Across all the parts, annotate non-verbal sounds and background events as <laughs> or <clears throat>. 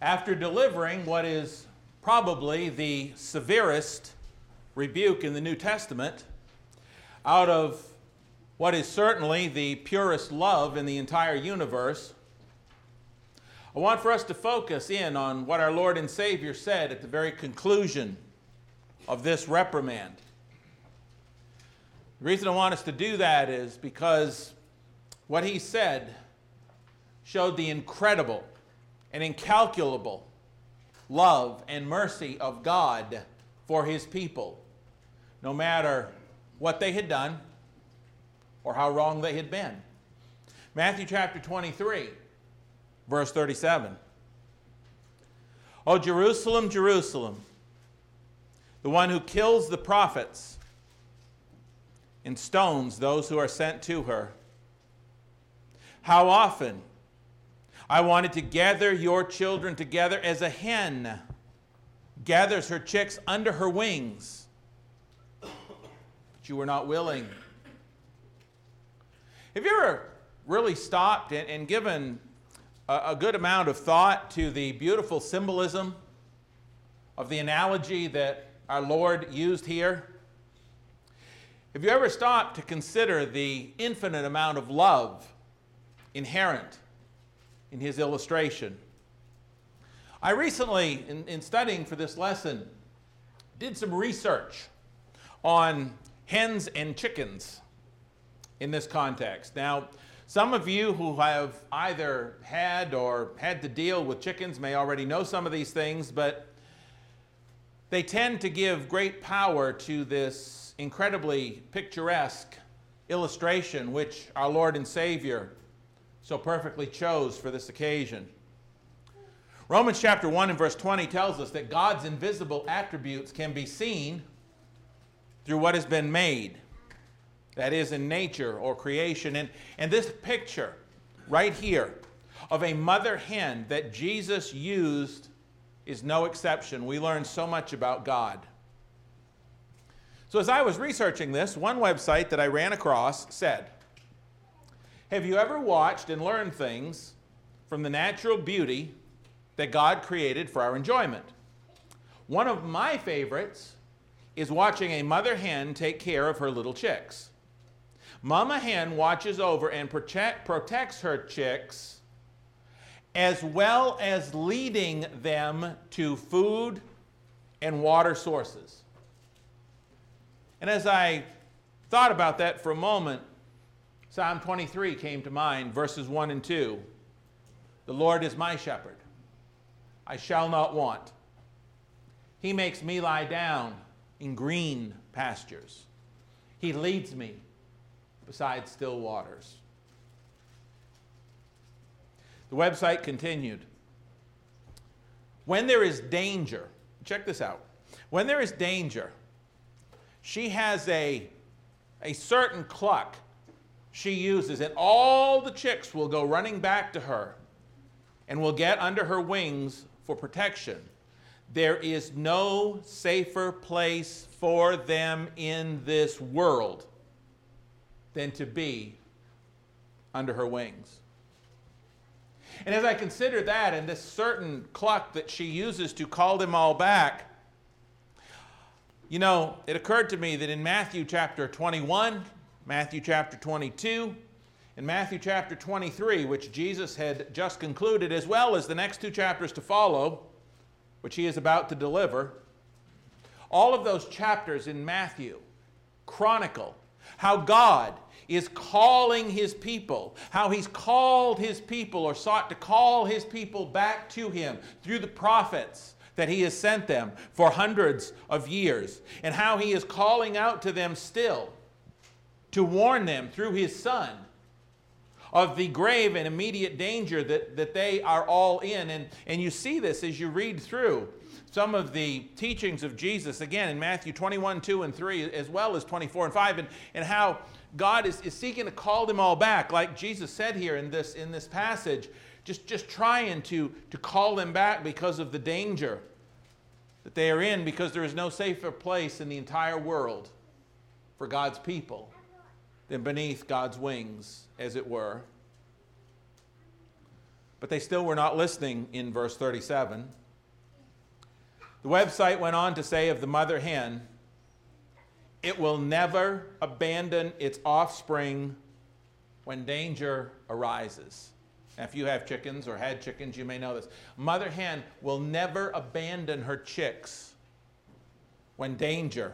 after delivering what is probably the severest rebuke in the New Testament, out of what is certainly the purest love in the entire universe, I want for us to focus in on what our Lord and Savior said at the very conclusion of this reprimand. The reason I want us to do that is because what he said showed the incredible and incalculable love and mercy of God for his people, no matter what they had done or how wrong they had been. Matthew chapter 23, verse 37. O Jerusalem, Jerusalem, the one who kills the prophets and stones those who are sent to her. How often I wanted to gather your children together as a hen gathers her chicks under her wings, but you were not willing. Have you ever really stopped and, and given a, a good amount of thought to the beautiful symbolism of the analogy that our Lord used here? Have you ever stopped to consider the infinite amount of love inherent in his illustration? I recently, in, in studying for this lesson, did some research on hens and chickens in this context. Now, some of you who have either had or had to deal with chickens may already know some of these things, but they tend to give great power to this incredibly picturesque illustration which our Lord and Savior so perfectly chose for this occasion. Romans chapter 1 and verse 20 tells us that God's invisible attributes can be seen through what has been made, that is, in nature or creation. And, and this picture right here of a mother hen that Jesus used is no exception. We learn so much about God. So, as I was researching this, one website that I ran across said, Have you ever watched and learned things from the natural beauty that God created for our enjoyment? One of my favorites is watching a mother hen take care of her little chicks. Mama hen watches over and protect, protects her chicks as well as leading them to food and water sources. And as I thought about that for a moment, Psalm 23 came to mind, verses 1 and 2. The Lord is my shepherd, I shall not want. He makes me lie down in green pastures. He leads me beside still waters. The website continued. When there is danger, check this out. When there is danger, she has a, a certain cluck she uses, and all the chicks will go running back to her and will get under her wings for protection. There is no safer place for them in this world than to be under her wings. And as I consider that and this certain cluck that she uses to call them all back, you know, it occurred to me that in Matthew chapter 21, Matthew chapter 22, and Matthew chapter 23, which Jesus had just concluded, as well as the next two chapters to follow, which he is about to deliver, all of those chapters in Matthew chronicle how God is calling his people, how he's called his people or sought to call his people back to him through the prophets that he has sent them for hundreds of years, and how he is calling out to them still to warn them through his son of the grave and immediate danger that, that they are all in. And, and you see this as you read through some of the teachings of Jesus, again in Matthew 21, 2 and 3, as well as 24 and 5, and, and how God is, is seeking to call them all back, like Jesus said here in this, in this passage, just, just trying to, to call them back because of the danger that they are in, because there is no safer place in the entire world for God's people than beneath God's wings, as it were. but they still were not listening in verse 37. The website went on to say of the mother hen, it will never abandon its offspring when danger arises. Now, if you have chickens or had chickens, you may know this. Mother hen will never abandon her chicks when danger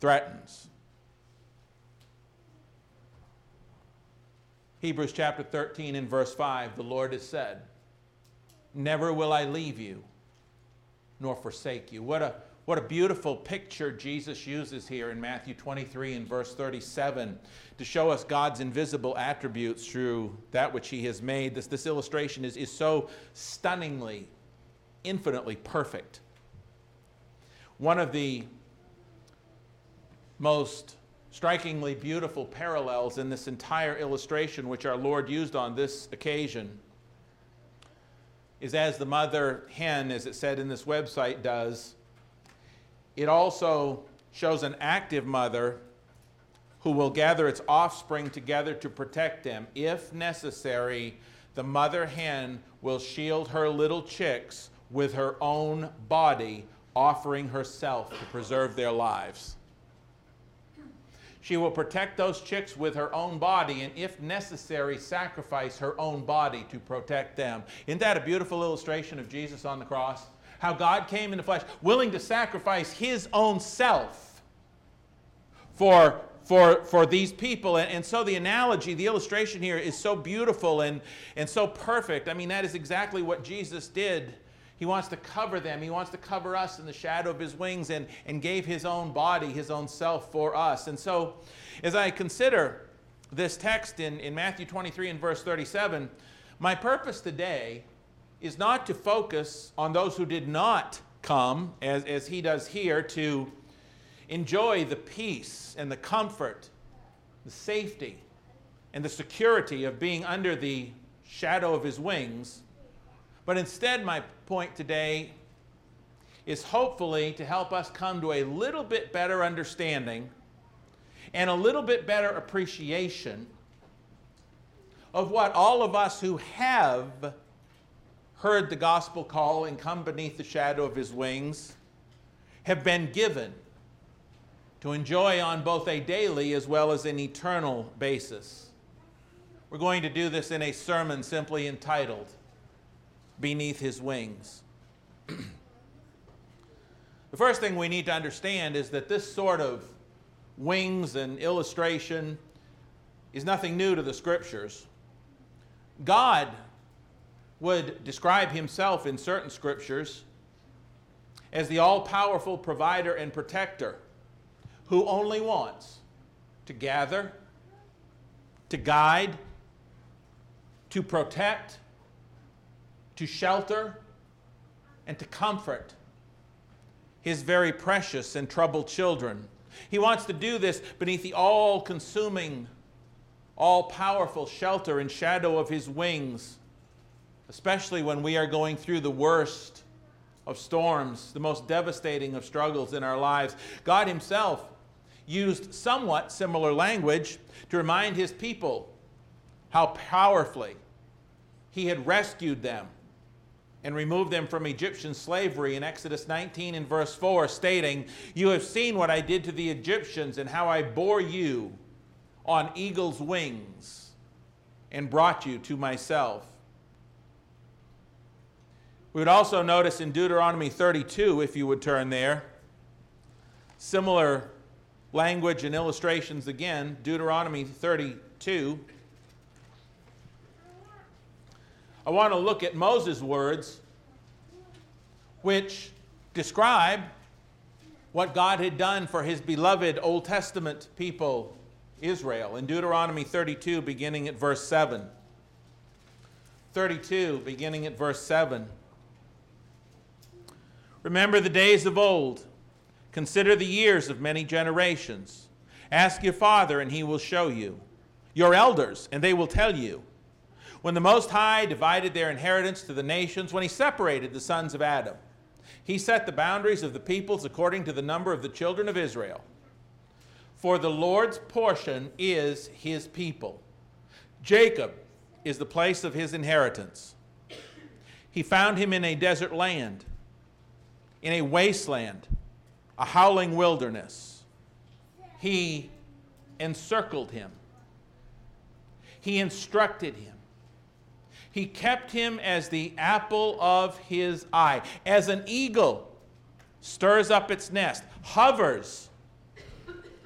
threatens. Hebrews chapter 13 and verse 5, the Lord has said, Never will I leave you nor forsake you. What a, what a beautiful picture Jesus uses here in Matthew 23 and verse 37 to show us God's invisible attributes through that which He has made. This, this illustration is, is so stunningly, infinitely perfect. One of the most strikingly beautiful parallels in this entire illustration, which our Lord used on this occasion, is as the mother hen, as it said in this website, does. It also shows an active mother who will gather its offspring together to protect them. If necessary, the mother hen will shield her little chicks with her own body, offering herself to preserve their lives. She will protect those chicks with her own body and, if necessary, sacrifice her own body to protect them. Isn't that a beautiful illustration of Jesus on the cross? How God came in the flesh, willing to sacrifice his own self for, for, for these people. And, and so the analogy, the illustration here is so beautiful and, and so perfect. I mean, that is exactly what Jesus did he wants to cover them. He wants to cover us in the shadow of his wings and, and gave his own body, his own self for us. And so, as I consider this text in, in Matthew 23 and verse 37, my purpose today is not to focus on those who did not come, as, as he does here, to enjoy the peace and the comfort, the safety, and the security of being under the shadow of his wings but instead, my point today is hopefully to help us come to a little bit better understanding and a little bit better appreciation of what all of us who have heard the gospel call and come beneath the shadow of his wings have been given to enjoy on both a daily as well as an eternal basis. We're going to do this in a sermon simply entitled beneath his wings. <clears throat> the first thing we need to understand is that this sort of wings and illustration is nothing new to the scriptures. God would describe himself in certain scriptures as the all powerful provider and protector who only wants to gather, to guide, to protect, to shelter, and to comfort his very precious and troubled children. He wants to do this beneath the all consuming, all powerful shelter and shadow of his wings, especially when we are going through the worst of storms, the most devastating of struggles in our lives. God Himself used somewhat similar language to remind His people how powerfully He had rescued them and remove them from Egyptian slavery in Exodus 19 and verse 4, stating, You have seen what I did to the Egyptians and how I bore you on eagle's wings and brought you to myself. We would also notice in Deuteronomy 32, if you would turn there, similar language and illustrations again. Deuteronomy 32. I want to look at Moses' words, which describe what God had done for his beloved Old Testament people, Israel, in Deuteronomy 32, beginning at verse 7. 32, beginning at verse 7. Remember the days of old. Consider the years of many generations. Ask your father, and he will show you. Your elders, and they will tell you when the Most High divided their inheritance to the nations, when he separated the sons of Adam, he set the boundaries of the peoples according to the number of the children of Israel. For the Lord's portion is his people. Jacob is the place of his inheritance. He found him in a desert land, in a wasteland, a howling wilderness. He encircled him, he instructed him. He kept him as the apple of his eye, as an eagle stirs up its nest, hovers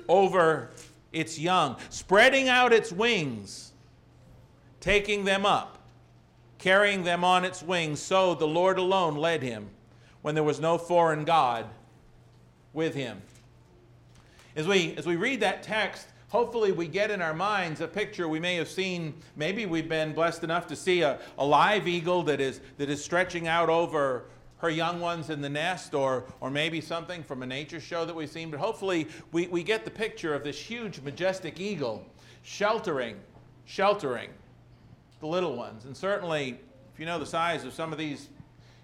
over its young, spreading out its wings, taking them up, carrying them on its wings. So the Lord alone led him when there was no foreign God with him. As we, as we read that text, hopefully we get in our minds a picture we may have seen. Maybe we've been blessed enough to see a, a live eagle that is, that is stretching out over her young ones in the nest or, or maybe something from a nature show that we've seen. But hopefully we, we get the picture of this huge majestic eagle sheltering sheltering the little ones. And certainly if you know the size of some of these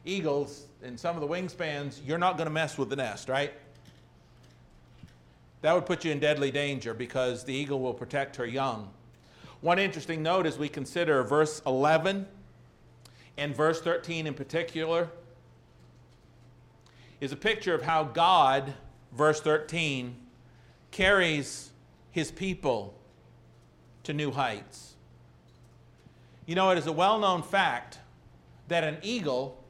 eagles and some of the wingspans you're not going to mess with the nest right that would put you in deadly danger because the eagle will protect her young. One interesting note as we consider verse 11 and verse 13 in particular is a picture of how God, verse 13, carries his people to new heights. You know, it is a well known fact that an eagle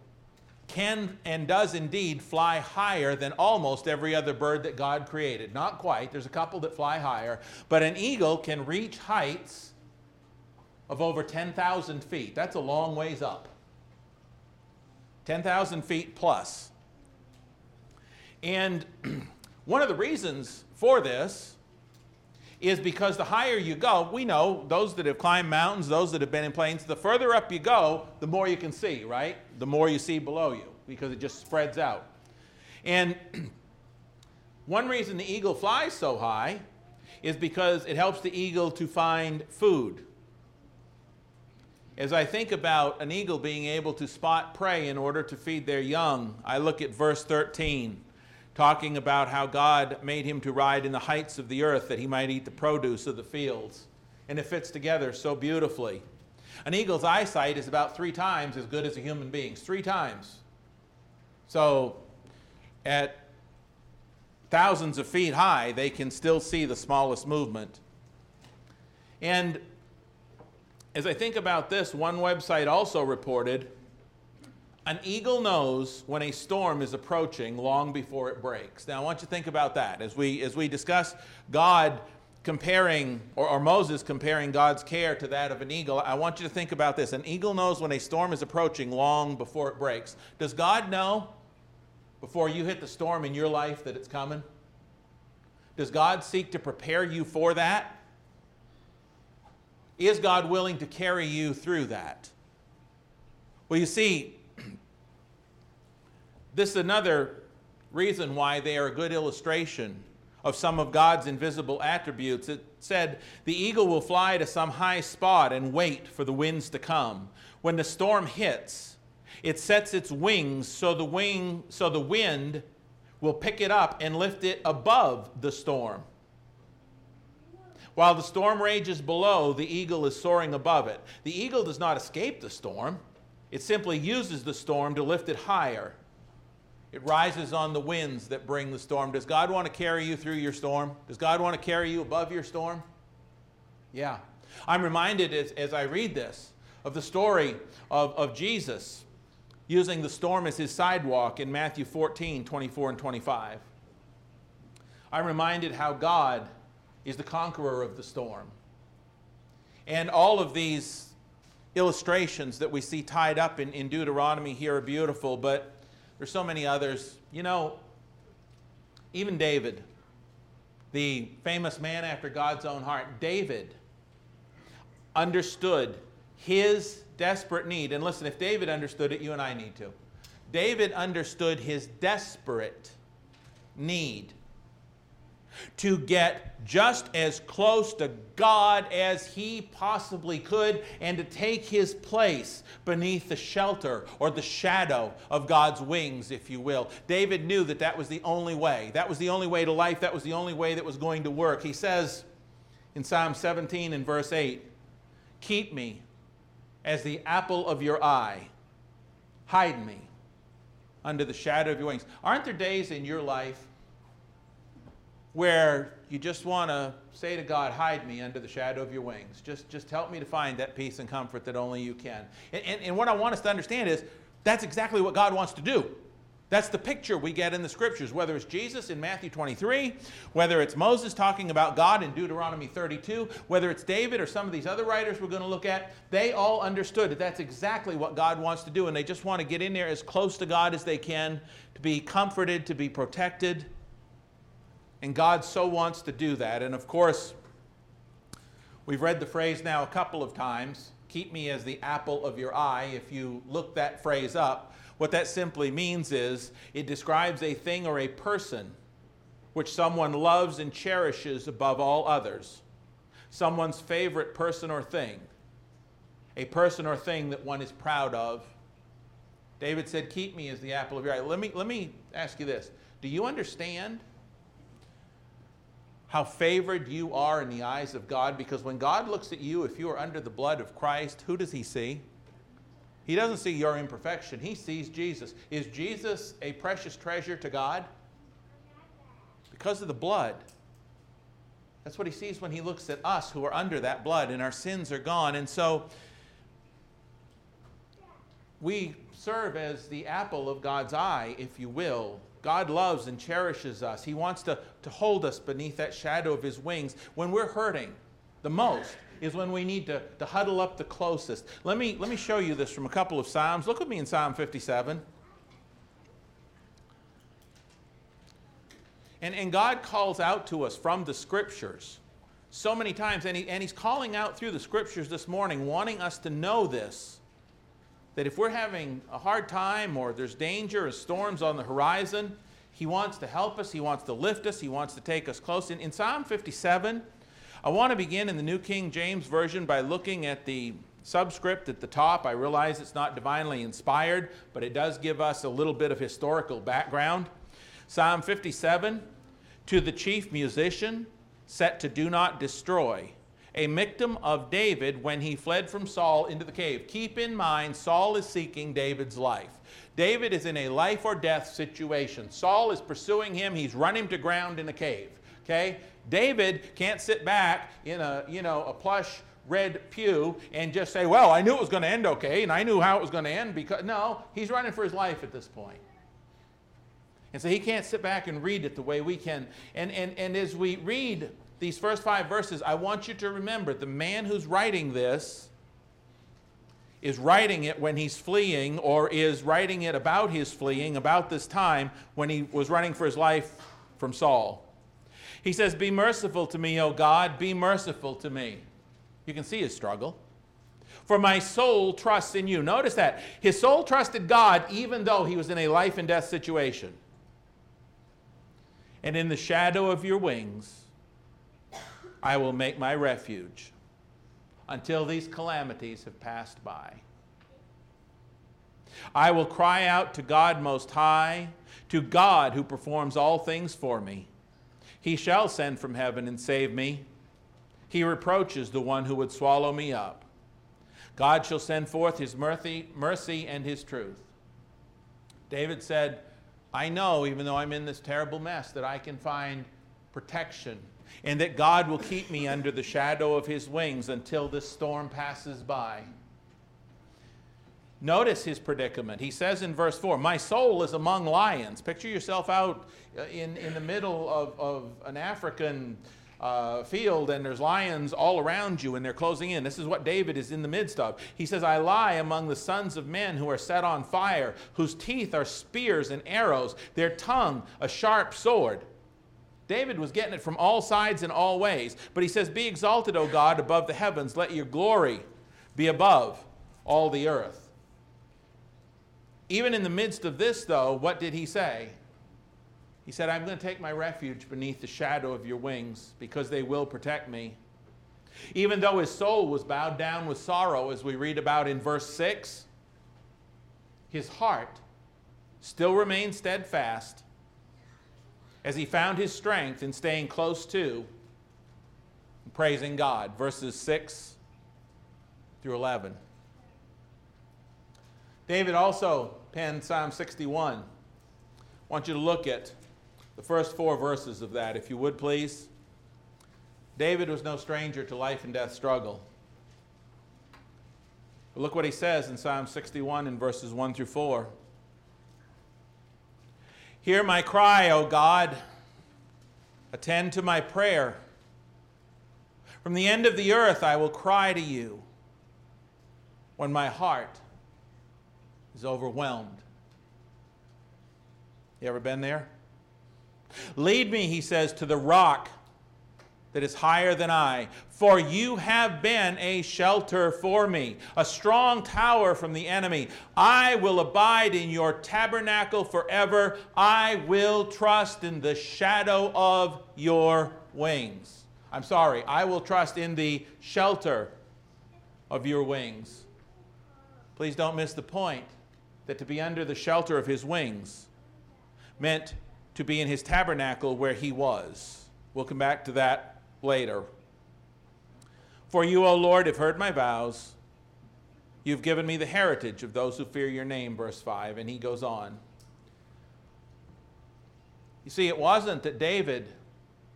can and does indeed fly higher than almost every other bird that God created. Not quite, there's a couple that fly higher, but an eagle can reach heights of over 10,000 feet. That's a long ways up. 10,000 feet plus. And <clears throat> one of the reasons for this is because the higher you go, we know those that have climbed mountains, those that have been in planes, the further up you go, the more you can see, right? The more you see below you because it just spreads out. And <clears throat> one reason the eagle flies so high is because it helps the eagle to find food. As I think about an eagle being able to spot prey in order to feed their young, I look at verse 13 talking about how God made him to ride in the heights of the earth that he might eat the produce of the fields. And it fits together so beautifully. An eagle's eyesight is about three times as good as a human being's, three times. So at thousands of feet high, they can still see the smallest movement. And as I think about this, one website also reported an eagle knows when a storm is approaching long before it breaks. Now, I want you to think about that. As we, as we discuss God comparing, or, or, Moses comparing God's care to that of an eagle, I want you to think about this. An eagle knows when a storm is approaching long before it breaks. Does God know before you hit the storm in your life that it's coming? Does God seek to prepare you for that? Is God willing to carry you through that? Well, you see, <clears throat> this is another reason why they are a good illustration of some of God's invisible attributes. It said, The eagle will fly to some high spot and wait for the winds to come. When the storm hits, it sets its wings so the, wing, so the wind will pick it up and lift it above the storm. While the storm rages below, the eagle is soaring above it. The eagle does not escape the storm, it simply uses the storm to lift it higher. It rises on the winds that bring the storm. Does God want to carry you through your storm? Does God want to carry you above your storm? Yeah. I'm reminded as, as I read this of the story of, of Jesus using the storm as his sidewalk in Matthew 14, 24, and 25. I'm reminded how God is the conqueror of the storm. And all of these illustrations that we see tied up in, in Deuteronomy here are beautiful, but there's so many others. You know, even David, the famous man after God's own heart, David understood his desperate need. And listen, if David understood it, you and I need to. David understood his desperate need to get just as close to God as he possibly could and to take his place beneath the shelter or the shadow of God's wings, if you will. David knew that that was the only way. That was the only way to life. That was the only way that was going to work. He says in Psalm 17 and verse 8, Keep me as the apple of your eye. Hide me under the shadow of your wings. Aren't there days in your life where you just want to say to God, hide me under the shadow of your wings. Just, just help me to find that peace and comfort that only you can. And, and, and what I want us to understand is that's exactly what God wants to do. That's the picture we get in the scriptures, whether it's Jesus in Matthew 23, whether it's Moses talking about God in Deuteronomy 32, whether it's David or some of these other writers we're going to look at, they all understood that that's exactly what God wants to do, and they just want to get in there as close to God as they can to be comforted, to be protected. And God so wants to do that. And of course, we've read the phrase now a couple of times keep me as the apple of your eye. If you look that phrase up, what that simply means is it describes a thing or a person which someone loves and cherishes above all others, someone's favorite person or thing, a person or thing that one is proud of. David said, Keep me as the apple of your eye. Let me, let me ask you this Do you understand how favored you are in the eyes of God because when God looks at you, if you are under the blood of Christ, who does he see? He doesn't see your imperfection, he sees Jesus. Is Jesus a precious treasure to God? Because of the blood. That's what he sees when he looks at us who are under that blood and our sins are gone. And so we serve as the apple of God's eye, if you will, God loves and cherishes us. He wants to, to hold us beneath that shadow of His wings. When we're hurting the most is when we need to, to huddle up the closest. Let me, let me show you this from a couple of Psalms. Look at me in Psalm 57. And, and God calls out to us from the Scriptures so many times, and, he, and He's calling out through the Scriptures this morning, wanting us to know this that if we're having a hard time or there's danger or storms on the horizon, He wants to help us, He wants to lift us, He wants to take us close. In, in Psalm 57, I want to begin in the New King James Version by looking at the subscript at the top. I realize it's not divinely inspired, but it does give us a little bit of historical background. Psalm 57 To the chief musician, set to do not destroy a Michtam of David when he fled from Saul into the cave. Keep in mind, Saul is seeking David's life. David is in a life or death situation. Saul is pursuing him, he's run him to ground in a cave. Okay? David can't sit back in a, you know, a plush red pew and just say, Well, I knew it was going to end okay, and I knew how it was going to end because no, he's running for his life at this point. And so he can't sit back and read it the way we can. And, and, and as we read these first five verses, I want you to remember the man who's writing this is writing it when he's fleeing or is writing it about his fleeing, about this time when he was running for his life from Saul. He says, Be merciful to me, O God, be merciful to me. You can see his struggle. For my soul trusts in you. Notice that. His soul trusted God even though he was in a life and death situation. And in the shadow of your wings, I will make my refuge until these calamities have passed by. I will cry out to God Most High, to God who performs all things for me. He shall send from heaven and save me. He reproaches the one who would swallow me up. God shall send forth his mercy, mercy and his truth. David said, I know, even though I'm in this terrible mess, that I can find protection and that God will keep me under the shadow of his wings until this storm passes by. Notice his predicament. He says in verse 4 My soul is among lions. Picture yourself out uh, in, in the middle of, of an African uh, field and there's lions all around you and they're closing in. This is what David is in the midst of. He says, I lie among the sons of men who are set on fire, whose teeth are spears and arrows, their tongue a sharp sword. David was getting it from all sides and all ways. But he says, Be exalted, O God, above the heavens. Let your glory be above all the earth. Even in the midst of this, though, what did he say? He said, I'm going to take my refuge beneath the shadow of your wings because they will protect me. Even though his soul was bowed down with sorrow, as we read about in verse 6, his heart still remained steadfast as he found his strength in staying close to praising God. Verses 6 through 11. David also penned Psalm 61. I want you to look at the first four verses of that, if you would please. David was no stranger to life and death struggle. But look what he says in Psalm 61 in verses 1 through 4. Hear my cry, O God. Attend to my prayer. From the end of the earth I will cry to you when my heart is overwhelmed. You ever been there? Lead me, he says, to the rock that is higher than I. For you have been a shelter for me, a strong tower from the enemy. I will abide in your tabernacle forever. I will trust in the shadow of your wings. I'm sorry, I will trust in the shelter of your wings. Please don't miss the point that to be under the shelter of his wings meant to be in his tabernacle where he was. We'll come back to that later. For you, O Lord, have heard my vows. You've given me the heritage of those who fear your name, verse 5. And he goes on. You see, it wasn't that David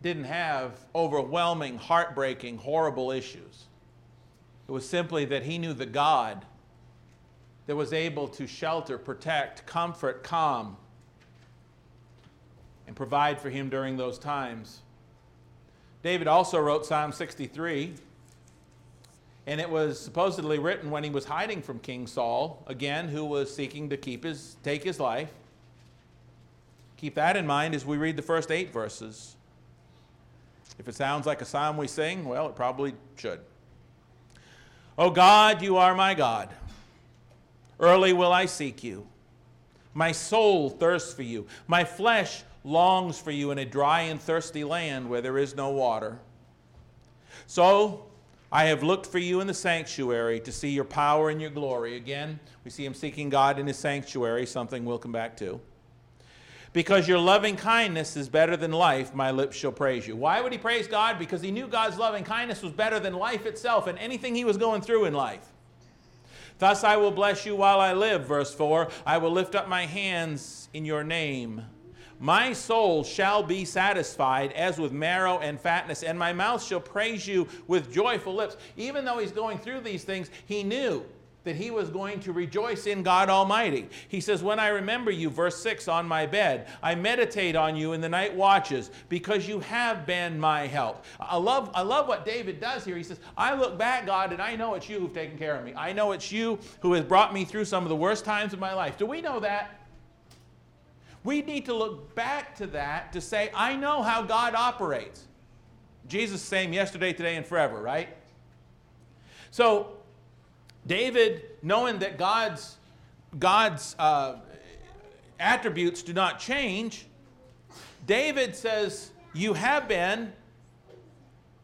didn't have overwhelming, heartbreaking, horrible issues. It was simply that he knew the God that was able to shelter, protect, comfort, calm, and provide for him during those times. David also wrote Psalm 63, and it was supposedly written when he was hiding from King Saul, again, who was seeking to keep his, take his life. Keep that in mind as we read the first eight verses. If it sounds like a psalm we sing, well, it probably should. O God, you are my God. Early will I seek you. My soul thirsts for you. My flesh longs for you in a dry and thirsty land where there is no water. So I have looked for you in the sanctuary to see your power and your glory. Again, we see him seeking God in his sanctuary, something we'll come back to. Because your loving kindness is better than life, my lips shall praise you. Why would he praise God? Because he knew God's loving kindness was better than life itself and anything he was going through in life. Thus I will bless you while I live, verse 4. I will lift up my hands in your name. My soul shall be satisfied as with marrow and fatness, and my mouth shall praise you with joyful lips. Even though he's going through these things, he knew that he was going to rejoice in God Almighty. He says, When I remember you, verse 6, on my bed, I meditate on you in the night watches because you have been my help. I love, I love what David does here. He says, I look back, God, and I know it's you who've taken care of me. I know it's you who has brought me through some of the worst times of my life. Do we know that? We need to look back to that to say, I know how God operates. Jesus same yesterday, today, and forever, right? So, David, knowing that God's, God's uh, attributes do not change, David says, You have been,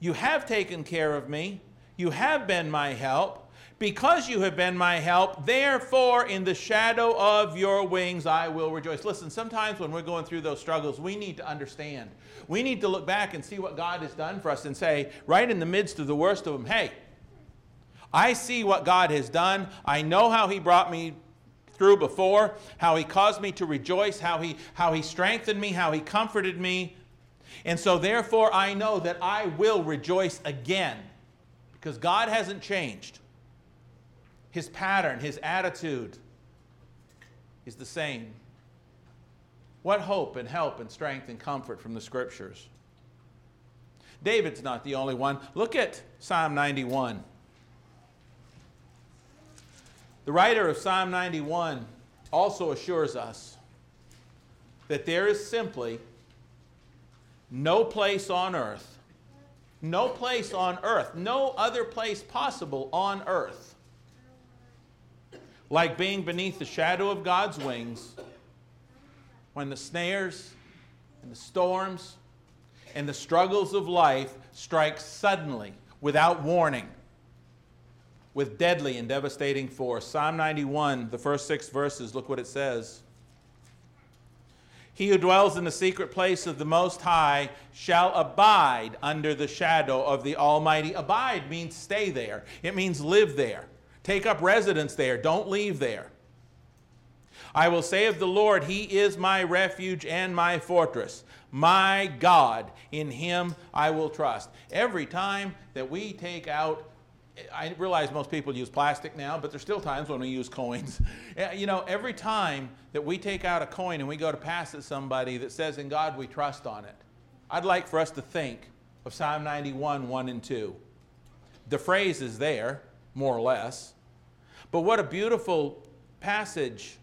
you have taken care of me, you have been my help. Because you have been my help, therefore in the shadow of your wings I will rejoice. Listen, sometimes when we're going through those struggles, we need to understand. We need to look back and see what God has done for us and say, right in the midst of the worst of them, hey, I see what God has done. I know how He brought me through before, how He caused me to rejoice, how He, how he strengthened me, how He comforted me. And so, therefore, I know that I will rejoice again because God hasn't changed his pattern, his attitude is the same. What hope and help and strength and comfort from the scriptures? David's not the only one. Look at Psalm 91. The writer of Psalm 91 also assures us that there is simply no place on earth, no place on earth, no other place possible on earth like being beneath the shadow of God's wings when the snares and the storms and the struggles of life strike suddenly without warning with deadly and devastating force. Psalm 91, the first six verses, look what it says. He who dwells in the secret place of the Most High shall abide under the shadow of the Almighty. Abide means stay there, it means live there. Take up residence there. Don't leave there. I will say of the Lord, He is my refuge and my fortress. My God, in Him I will trust. Every time that we take out I realize most people use plastic now, but there's still times when we use coins. <laughs> you know, every time that we take out a coin and we go to pass it somebody that says, In God we trust on it, I'd like for us to think of Psalm 91, 1 and 2. The phrase is there, more or less. But what a beautiful passage.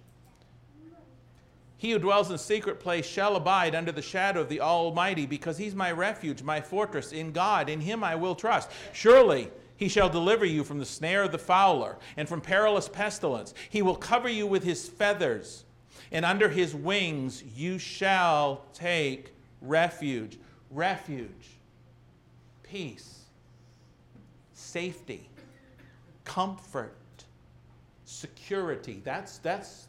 He who dwells in secret place shall abide under the shadow of the Almighty, because he's my refuge, my fortress. In God, in him I will trust. Surely he shall deliver you from the snare of the fowler and from perilous pestilence. He will cover you with his feathers, and under his wings you shall take refuge. Refuge, peace, safety, comfort, security. That's, that's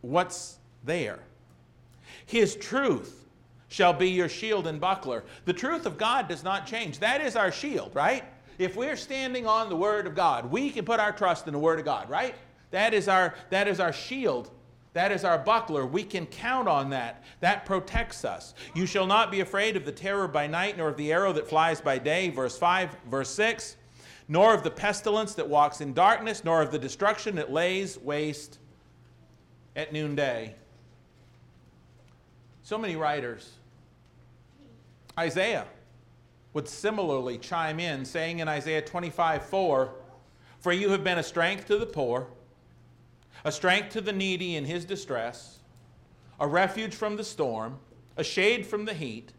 what's there. His truth shall be your shield and buckler. The truth of God does not change. That is our shield, right? If we're standing on the Word of God, we can put our trust in the Word of God, right? That is our, that is our shield. That is our buckler. We can count on that. That protects us. You shall not be afraid of the terror by night, nor of the arrow that flies by day. Verse 5, verse 6. Nor of the pestilence that walks in darkness, nor of the destruction that lays waste at noonday. So many writers. Isaiah would similarly chime in, saying in Isaiah 25 4, For you have been a strength to the poor, a strength to the needy in his distress, a refuge from the storm, a shade from the heat,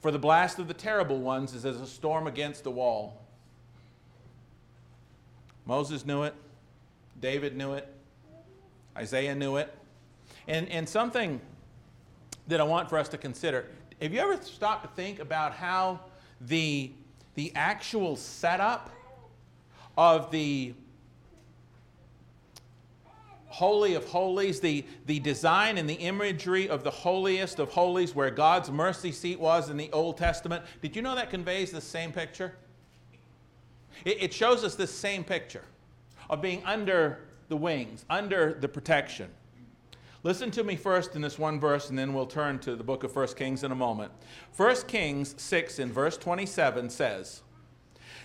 for the blast of the terrible ones is as a storm against the wall. Moses knew it, David knew it, Isaiah knew it. And, and something that I want for us to consider have you ever stopped to think about how the, the actual setup of the Holy of Holies, the, the design and the imagery of the holiest of holies where God's mercy seat was in the Old Testament. Did you know that conveys the same picture? It, shows us this same picture of being under the wings, under the protection. Listen to me first in this one verse, and then we'll turn to the book of 1 Kings in a moment. 1 Kings 6 in verse 27 says,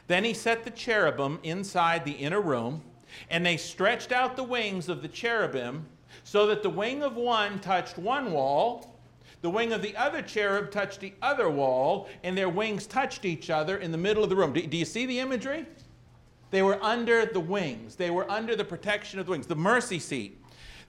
Then he set the cherubim inside the inner room, and they stretched out the wings of the cherubim so that the wing of one touched one wall, the wing of the other cherub touched the other wall, and their wings touched each other in the middle of the room. Do, do you see the imagery? They were under the wings, they were under the protection of the wings, the mercy seat.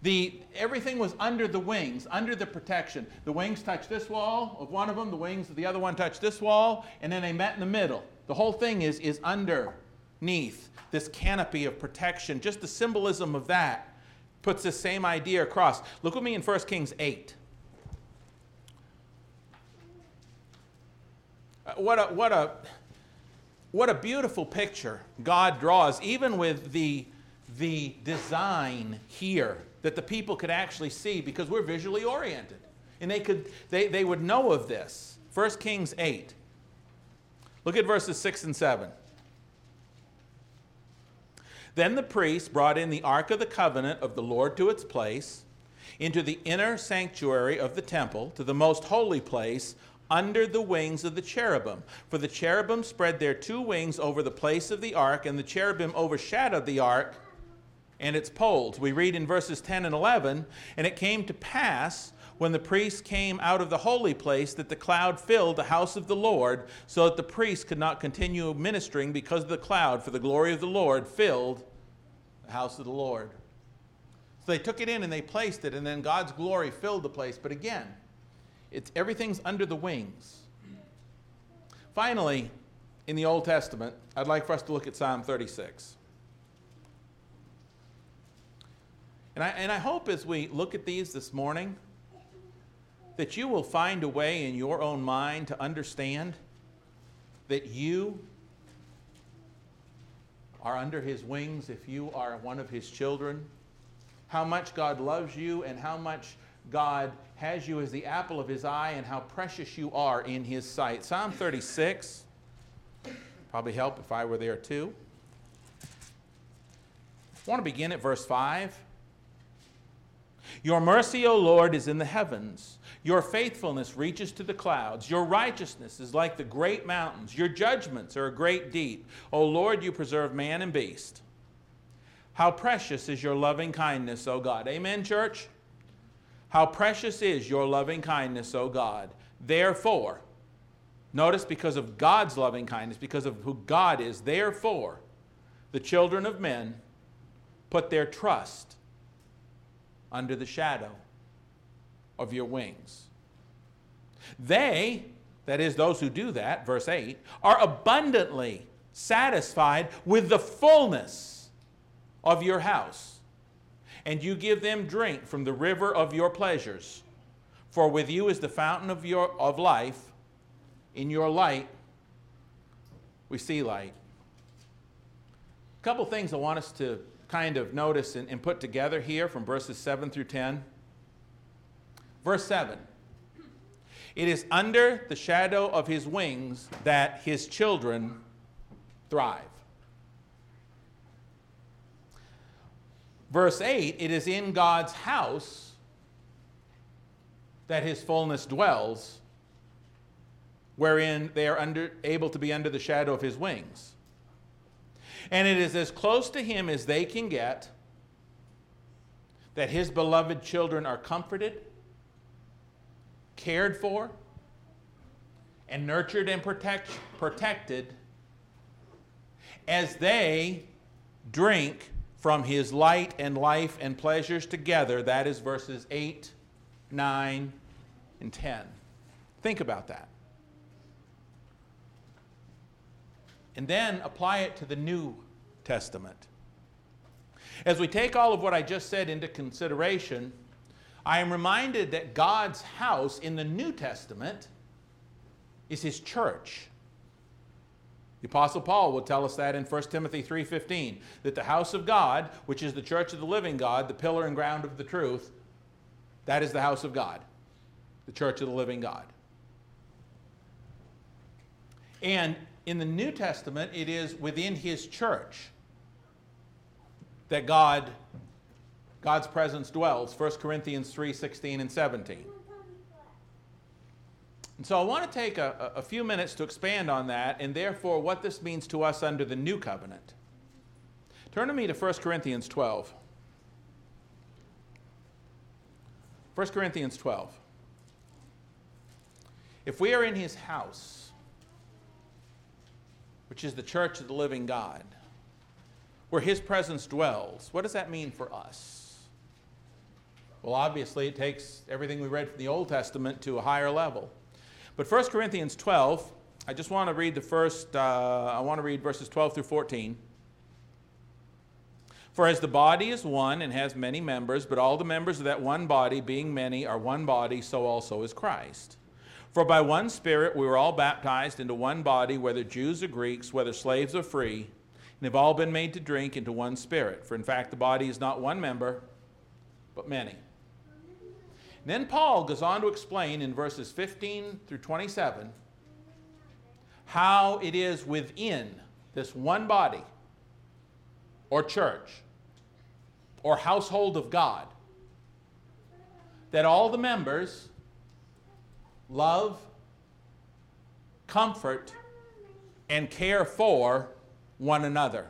The, everything was under the wings, under the protection. The wings touched this wall of one of them, the wings of the other one touched this wall, and then they met in the middle. The whole thing is, is underneath this canopy of protection. Just the symbolism of that puts this same idea across. Look with me in 1 Kings 8. What a, what a, what a beautiful picture God draws, even with the, the design here that the people could actually see because we're visually oriented. And they, could, they, they would know of this. 1 Kings 8. Look at verses 6 and 7. Then the priest brought in the ark of the covenant of the Lord to its place, into the inner sanctuary of the temple, to the most holy place, under the wings of the cherubim. For the cherubim spread their two wings over the place of the ark, and the cherubim overshadowed the ark and its poles. We read in verses 10 and 11, and it came to pass when the priests came out of the holy place that the cloud filled the house of the Lord, so that the priests could not continue ministering because of the cloud, for the glory of the Lord filled the house of the Lord. So they took it in and they placed it, and then God's glory filled the place. But again, it's everything's under the wings. Finally, in the Old Testament, I'd like for us to look at Psalm 36. And I, and I hope as we look at these this morning that you will find a way in your own mind to understand that you are under his wings if you are one of his children, how much God loves you, and how much God has you as the apple of his eye, and how precious you are in his sight. Psalm 36, probably help if I were there too. I want to begin at verse 5. Your mercy, O Lord, is in the heavens. Your faithfulness reaches to the clouds. Your righteousness is like the great mountains. Your judgments are a great deep. O Lord, you preserve man and beast. How precious is your loving kindness, O God. Amen, church? How precious is your loving kindness, O God. Therefore, notice because of God's loving kindness, because of who God is, therefore, the children of men put their trust under the shadow of your wings. They, that is, those who do that, verse 8, are abundantly satisfied with the fullness of your house, and you give them drink from the river of your pleasures. For with you is the fountain of, your, of life. In your light, we see light. A couple things I want us to kind of notice and, and put together here from verses 7 through 10. Verse 7 It is under the shadow of his wings that his children thrive. Verse 8 It is in God's house that his fullness dwells, wherein they are under, able to be under the shadow of his wings. And it is as close to him as they can get that his beloved children are comforted cared for, and nurtured and protect, protected as they drink from his light and life and pleasures together. That is verses 8, 9, and 10. Think about that. And then apply it to the New Testament. As we take all of what I just said into consideration, I am reminded that God's house in the New Testament is his church. The apostle Paul will tell us that in 1 Timothy 3:15 that the house of God, which is the church of the living God, the pillar and ground of the truth, that is the house of God, the church of the living God. And in the New Testament, it is within his church that God God's presence dwells, 1 Corinthians 3:16 and 17. And so I want to take a, a few minutes to expand on that and therefore what this means to us under the new covenant. Turn to me to 1 Corinthians 12. 1 Corinthians 12. If we are in his house, which is the church of the living God, where his presence dwells, what does that mean for us? Well, obviously, it takes everything we read from the Old Testament to a higher level. But 1 Corinthians 12, I just want to read the first, uh, I want to read verses 12 through 14. For as the body is one and has many members, but all the members of that one body, being many, are one body, so also is Christ. For by one Spirit we were all baptized into one body, whether Jews or Greeks, whether slaves or free, and have all been made to drink into one Spirit. For in fact, the body is not one member, but many. Then Paul goes on to explain in verses 15 through 27 how it is within this one body or church or household of God that all the members love, comfort, and care for one another.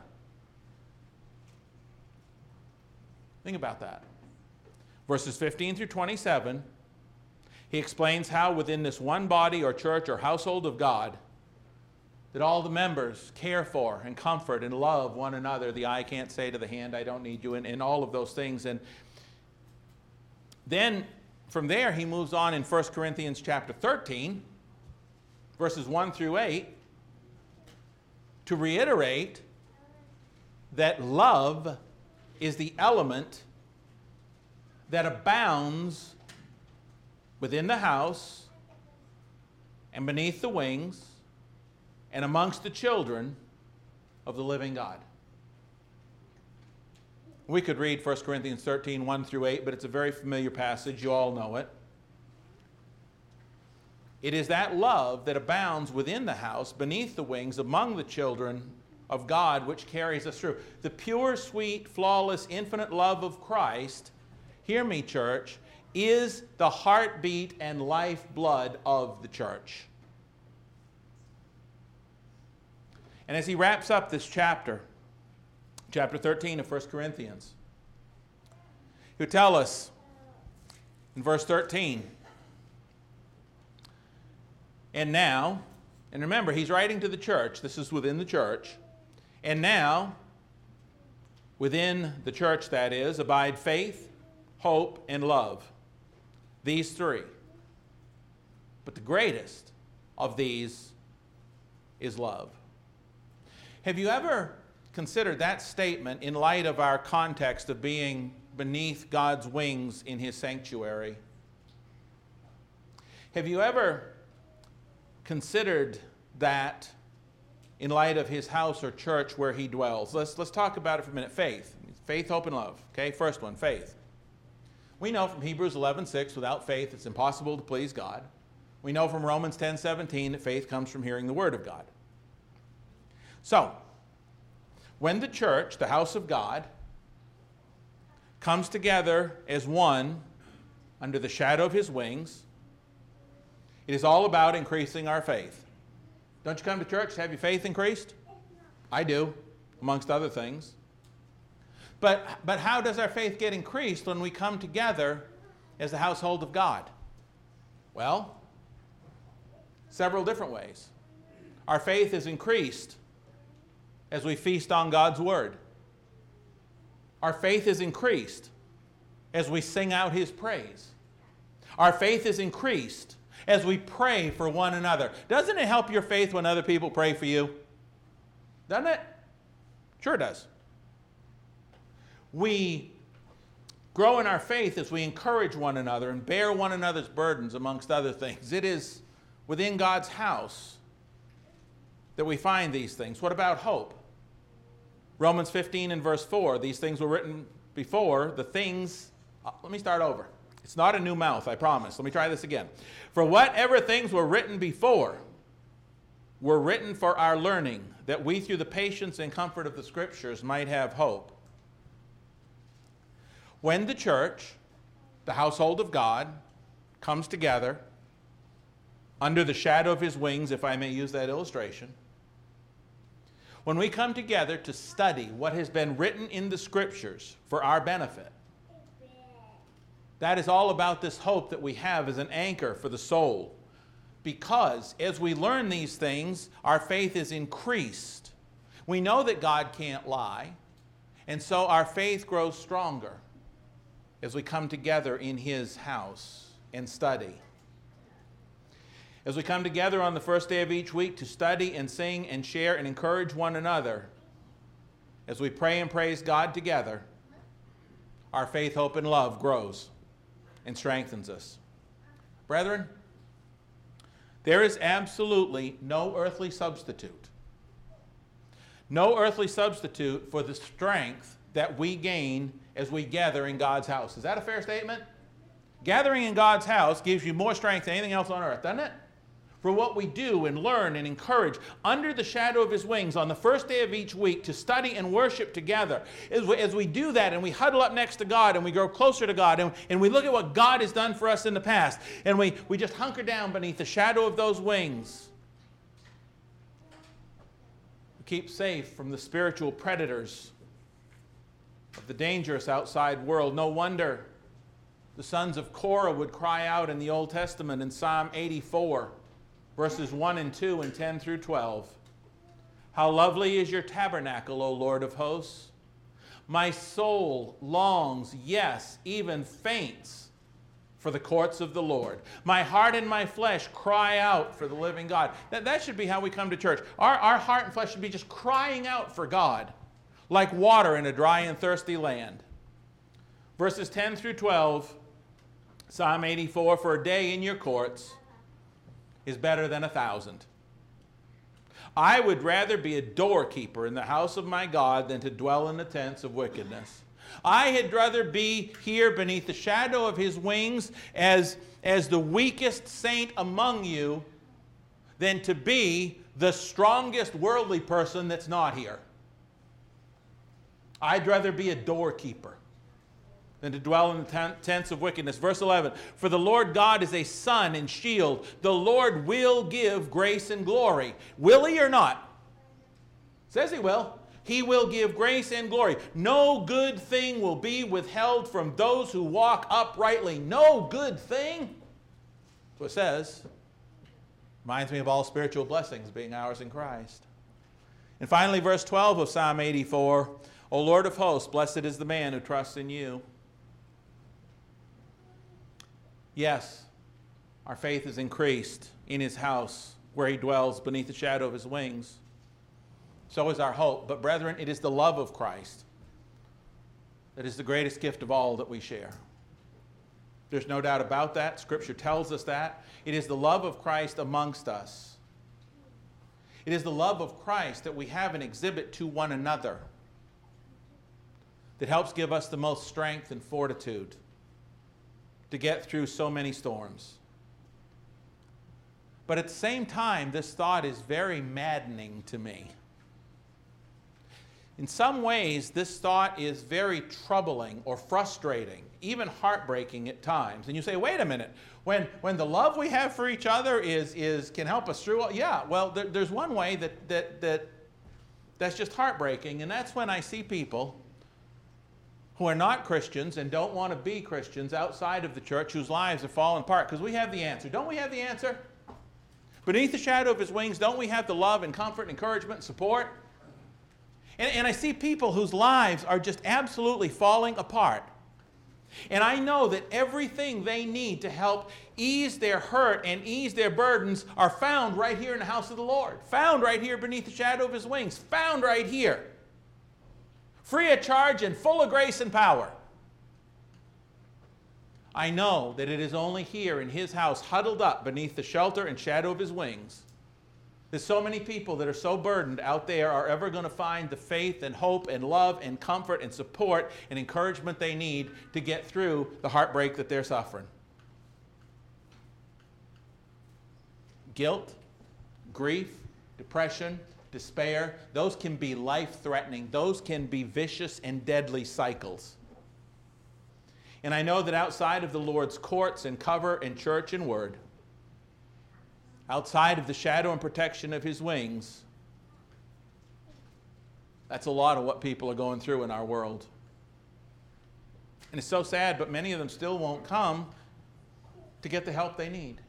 Think about that verses 15 through 27, he explains how within this one body or church or household of God, that all the members care for and comfort and love one another. The eye can't say to the hand, I don't need you, and, and all of those things. And then from there, he moves on in 1 Corinthians chapter 13, verses 1 through 8, to reiterate that love is the element that abounds within the house and beneath the wings and amongst the children of the living God. We could read 1 Corinthians 13, 1 through 8, but it's a very familiar passage. You all know it. It is that love that abounds within the house, beneath the wings, among the children of God, which carries us through. The pure, sweet, flawless, infinite love of Christ hear me, church, is the heartbeat and lifeblood of the church. And as he wraps up this chapter, chapter 13 of 1 Corinthians, he'll tell us in verse 13, and now, and remember, he's writing to the church, this is within the church, and now, within the church, that is, abide faith, hope, and love. These three. But the greatest of these is love. Have you ever considered that statement in light of our context of being beneath God's wings in His sanctuary? Have you ever considered that in light of His house or church where He dwells? Let's, let's talk about it for a minute. Faith. Faith, hope, and love. Okay, first one, faith. We know from Hebrews 11:6 without faith it's impossible to please God. We know from Romans 10:17 that faith comes from hearing the word of God. So, when the church, the house of God, comes together as one under the shadow of his wings, it is all about increasing our faith. Don't you come to church to have your faith increased? I do, amongst other things. But, but how does our faith get increased when we come together as the household of God? Well, several different ways. Our faith is increased as we feast on God's Word. Our faith is increased as we sing out His praise. Our faith is increased as we pray for one another. Doesn't it help your faith when other people pray for you? Doesn't it? Sure does. We grow in our faith as we encourage one another and bear one another's burdens, amongst other things. It is within God's house that we find these things. What about hope? Romans 15 and verse 4, these things were written before, the things, uh, let me start over. It's not a new mouth, I promise. Let me try this again. For whatever things were written before were written for our learning, that we through the patience and comfort of the Scriptures might have hope. When the church, the household of God, comes together under the shadow of his wings, if I may use that illustration, when we come together to study what has been written in the scriptures for our benefit, that is all about this hope that we have as an anchor for the soul. Because as we learn these things, our faith is increased. We know that God can't lie, and so our faith grows stronger as we come together in His house and study as we come together on the first day of each week to study and sing and share and encourage one another, as we pray and praise God together, our faith, hope, and love grows and strengthens us. Brethren, there is absolutely no earthly substitute. No earthly substitute for the strength that we gain as we gather in God's house. Is that a fair statement? Gathering in God's house gives you more strength than anything else on earth, doesn't it? for what we do and learn and encourage under the shadow of his wings on the first day of each week to study and worship together. As we, as we do that and we huddle up next to God and we grow closer to God and, and we look at what God has done for us in the past and we, we just hunker down beneath the shadow of those wings. Keep safe from the spiritual predators of the dangerous outside world. No wonder the sons of Korah would cry out in the Old Testament in Psalm 84 verses 1 and 2 and 10 through 12. How lovely is your tabernacle, O Lord of hosts! My soul longs, yes, even faints for the courts of the Lord. My heart and my flesh cry out for the living God. That, that should be how we come to church. Our, our heart and flesh should be just crying out for God, like water in a dry and thirsty land. Verses 10 through 12, Psalm 84 For a day in your courts is better than a thousand. I would rather be a doorkeeper in the house of my God than to dwell in the tents of wickedness. I had rather be here beneath the shadow of his wings as, as the weakest saint among you than to be the strongest worldly person that's not here. I'd rather be a doorkeeper than to dwell in the tents of wickedness. Verse 11 For the Lord God is a sun and shield. The Lord will give grace and glory. Will he or not? Says he will. He will give grace and glory. No good thing will be withheld from those who walk uprightly. No good thing. That's what it says. Reminds me of all spiritual blessings being ours in Christ. And finally, verse 12 of Psalm 84 O Lord of hosts, blessed is the man who trusts in you. Yes, our faith is increased in his house where he dwells beneath the shadow of his wings. So is our hope. But, brethren, it is the love of Christ that is the greatest gift of all that we share. There's no doubt about that. Scripture tells us that. It is the love of Christ amongst us. It is the love of Christ that we have and exhibit to one another that helps give us the most strength and fortitude to get through so many storms. But at the same time, this thought is very maddening to me. In some ways, this thought is very troubling or frustrating, even heartbreaking at times. And you say, wait a minute, when, when the love we have for each other is, is, can help us through, yeah, well, there, there's one way that, that, that, that's just heartbreaking, and that's when I see people who are not Christians and don't want to be Christians outside of the church whose lives have fallen apart. Because we have the answer. Don't we have the answer? Beneath the shadow of his wings, don't we have the love and comfort and encouragement and support? And, and I see people whose lives are just absolutely falling apart. And I know that everything they need to help ease their hurt and ease their burdens are found right here in the house of the Lord, found right here beneath the shadow of his wings, found right here free of charge and full of grace and power. I know that it is only here in his house, huddled up beneath the shelter and shadow of his wings, that so many people that are so burdened out there are ever going to find the faith and hope and love and comfort and support and encouragement they need to get through the heartbreak that they're suffering. Guilt, grief, depression, despair, those can be life threatening. Those can be vicious and deadly cycles. And I know that outside of the Lord's courts and cover and church and word, outside of the shadow and protection of his wings, that's a lot of what people are going through in our world. And it's so sad, but many of them still won't come to get the help they need.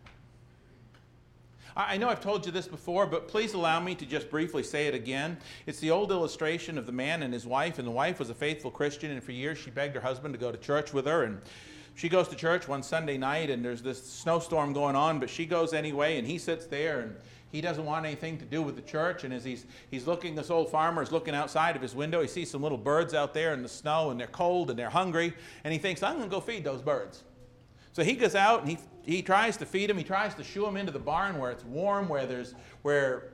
I know I've told you this before, but please allow me to just briefly say it again. It's the old illustration of the man and his wife, and the wife was a faithful Christian, and for years she begged her husband to go to church with her. And she goes to church one Sunday night, and there's this snowstorm going on, but she goes anyway, and he sits there and he doesn't want anything to do with the church. And as he's, he's looking, this old farmer is looking outside of his window. He sees some little birds out there in the snow, and they're cold and they're hungry. And he thinks, I'm going to go feed those birds. So he goes out and he, he tries to feed them. He tries to shoo them into the barn where it's warm, where there's where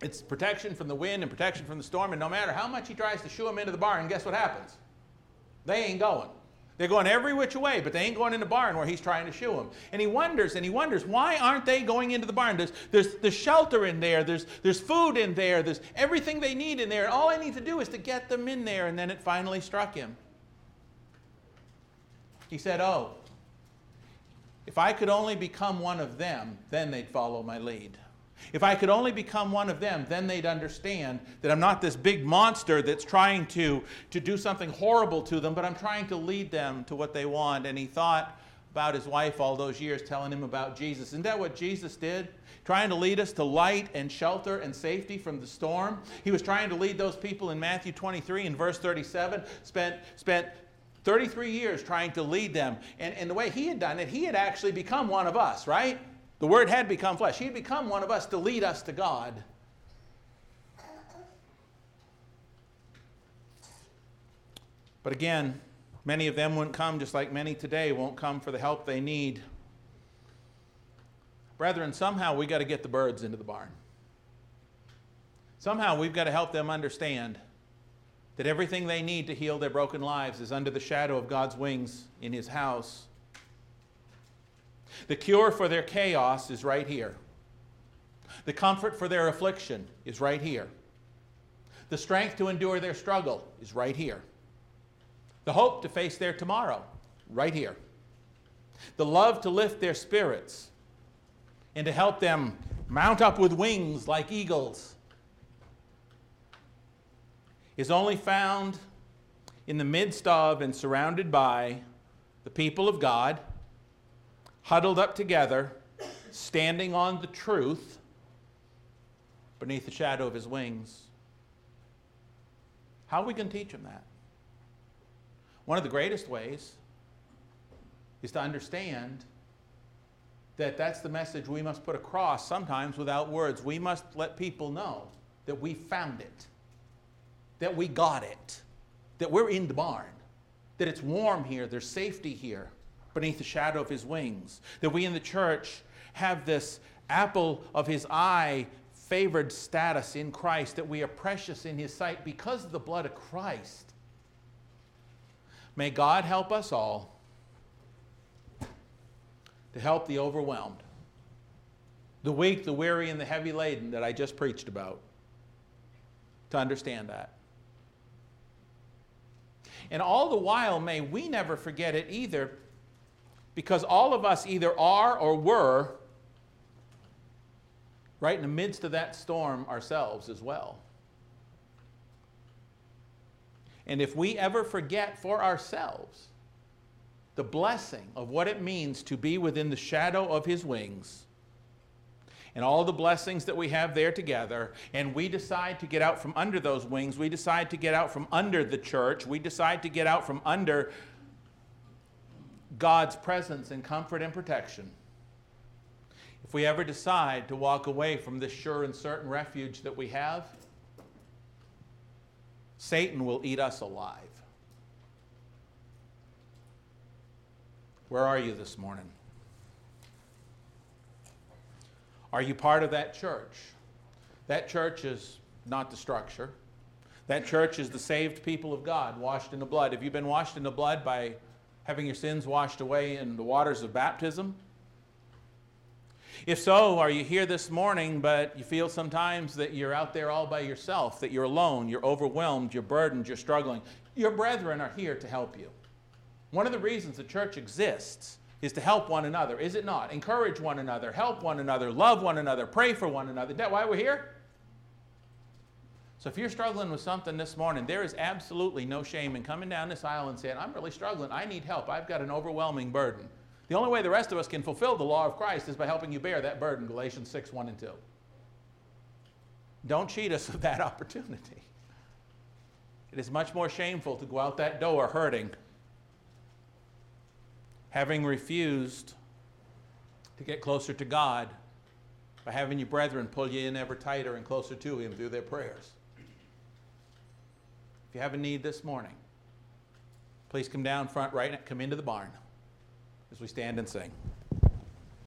it's protection from the wind and protection from the storm. And no matter how much he tries to shoo them into the barn, guess what happens? They ain't going. They're going every which way, but they ain't going in the barn where he's trying to shoo them. And he wonders, and he wonders, why aren't they going into the barn? There's, there's, there's shelter in there, there's, there's food in there, there's everything they need in there. And all I need to do is to get them in there. And then it finally struck him. He said, Oh, if I could only become one of them, then they'd follow my lead. If I could only become one of them, then they'd understand that I'm not this big monster that's trying to, to do something horrible to them, but I'm trying to lead them to what they want. And he thought about his wife all those years telling him about Jesus. Isn't that what Jesus did? Trying to lead us to light and shelter and safety from the storm. He was trying to lead those people in Matthew 23 and verse 37, spent, spent 33 years trying to lead them. And, and the way he had done it, he had actually become one of us, right? The Word had become flesh. He had become one of us to lead us to God. But again, many of them wouldn't come, just like many today won't come for the help they need. Brethren, somehow we got to get the birds into the barn. Somehow we've got to help them understand that everything they need to heal their broken lives is under the shadow of God's wings in His house. The cure for their chaos is right here. The comfort for their affliction is right here. The strength to endure their struggle is right here. the hope to face their tomorrow right here, the love to lift their spirits and to help them mount up with wings like eagles is only found in the midst of and surrounded by the people of God, huddled up together, standing on the truth beneath the shadow of his wings. How are we going to teach them that? One of the greatest ways is to understand that that's the message we must put across sometimes without words. We must let people know that we found it, that we got it, that we're in the barn, that it's warm here, there's safety here beneath the shadow of his wings, that we in the church have this apple of his eye favored status in Christ, that we are precious in his sight because of the blood of Christ. May God help us all to help the overwhelmed, the weak, the weary, and the heavy laden that I just preached about, to understand that. And all the while, may we never forget it either, because all of us either are or were right in the midst of that storm ourselves as well. And if we ever forget for ourselves the blessing of what it means to be within the shadow of His wings, and all the blessings that we have there together, and we decide to get out from under those wings, we decide to get out from under the church, we decide to get out from under God's presence and comfort and protection. If we ever decide to walk away from this sure and certain refuge that we have, Satan will eat us alive. Where are you this morning? Are you part of that church? That church is not the structure. That church is the saved people of God, washed in the blood. Have you been washed in the blood by having your sins washed away in the waters of baptism? If so, are you here this morning, but you feel sometimes that you're out there all by yourself, that you're alone, you're overwhelmed, you're burdened, you're struggling? Your brethren are here to help you. One of the reasons the church exists is to help one another, is it not? Encourage one another, help one another, love one another, pray for one another. Is that why we're here? So if you're struggling with something this morning, there is absolutely no shame in coming down this aisle and saying, I'm really struggling. I need help. I've got an overwhelming burden. The only way the rest of us can fulfill the law of Christ is by helping you bear that burden, Galatians 6 1 and 2. Don't cheat us of that <laughs> opportunity. It is much more shameful to go out that door hurting having refused to get closer to God by having your brethren pull you in ever tighter and closer to Him through their prayers. If you have a need this morning, please come down front right now, come into the barn as we stand and sing.